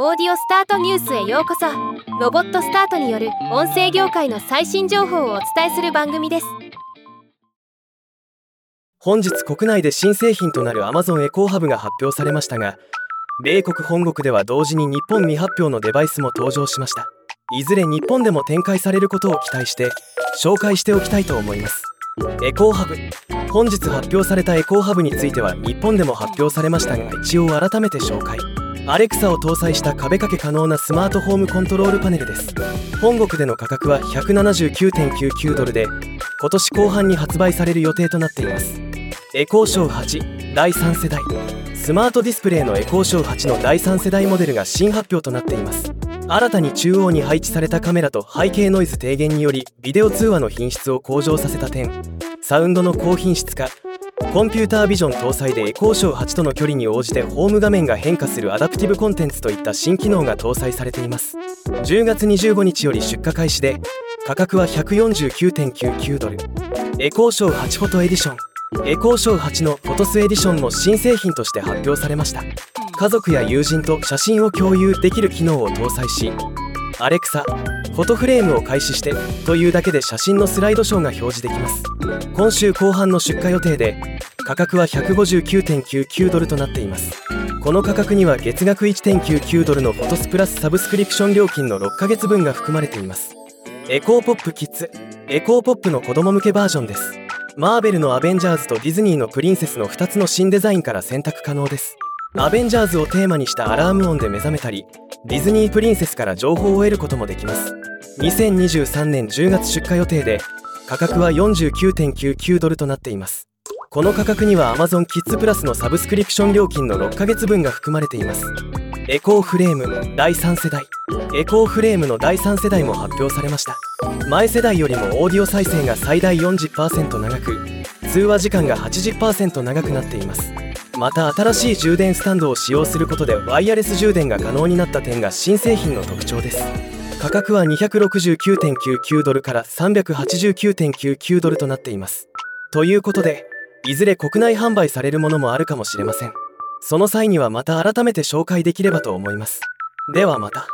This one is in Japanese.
オーディオスタートニュースへようこそ。ロボットスタートによる音声業界の最新情報をお伝えする番組です。本日国内で新製品となる Amazon エコーハブが発表されましたが米国本国では同時に日本未発表のデバイスも登場しました。いずれ日本でも展開されることを期待して紹介しておきたいと思います。エコーハブ。本日発表されたエコーハブについては日本でも発表されましたが一応改めて紹介。アレクサを搭載した壁掛け可能なスマートホームコントロールパネルです。本国での価格は179.99ドルで今年後半に発売される予定となっています。エコーショー8第3世代。スマートディスプレイのエコーショー8の第3世代モデルが新発表となっています。新たに中央に配置されたカメラと背景ノイズ低減によりビデオ通話の品質を向上させた点。サウンドの高品質化コンピュータービジョン搭載でエコーショー8との距離に応じてホーム画面が変化するアダプティブコンテンツといった新機能が搭載されています。10月25日より出荷開始で価格は149.99ドル。エコーショー8フォトエディション。エコーショー8のフォトスエディションも新製品として発表されました。家族や友人と写真を共有できる機能を搭載しアレクサフォトフレームを開始してというだけで写真のスライドショーが表示できます。今週後半の出荷予定で価格は159.99ドルとなっています。この価格には月額1.99ドルの Photos Plus サブスクリプション料金の6ヶ月分が含まれています。エコーポップキッズエコーポップの子供向けバージョンです。マーベルのアベンジャーズとディズニーのプリンセスの2つの新デザインから選択可能です。アベンジャーズをテーマにしたアラーム音で目覚めたりディズニープリンセスから情報を得ることもできます。2023年10月出荷予定で価格は49.99ドルとなっています。この価格には Amazon Kids プラスのサブスクリプション料金の6ヶ月分が含まれています。エコーフレーム第3世代。エコーフレームの第3世代も発表されました。前世代よりもオーディオ再生が最大40%長く通話時間が80%長くなっています。また新しい充電スタンドを使用することでワイヤレス充電が可能になった点が新製品の特徴です。価格は269.99ドルから389.99ドルとなっています。ということでいずれ国内販売されるものもあるかもしれません。その際にはまた改めて紹介できればと思います。ではまた。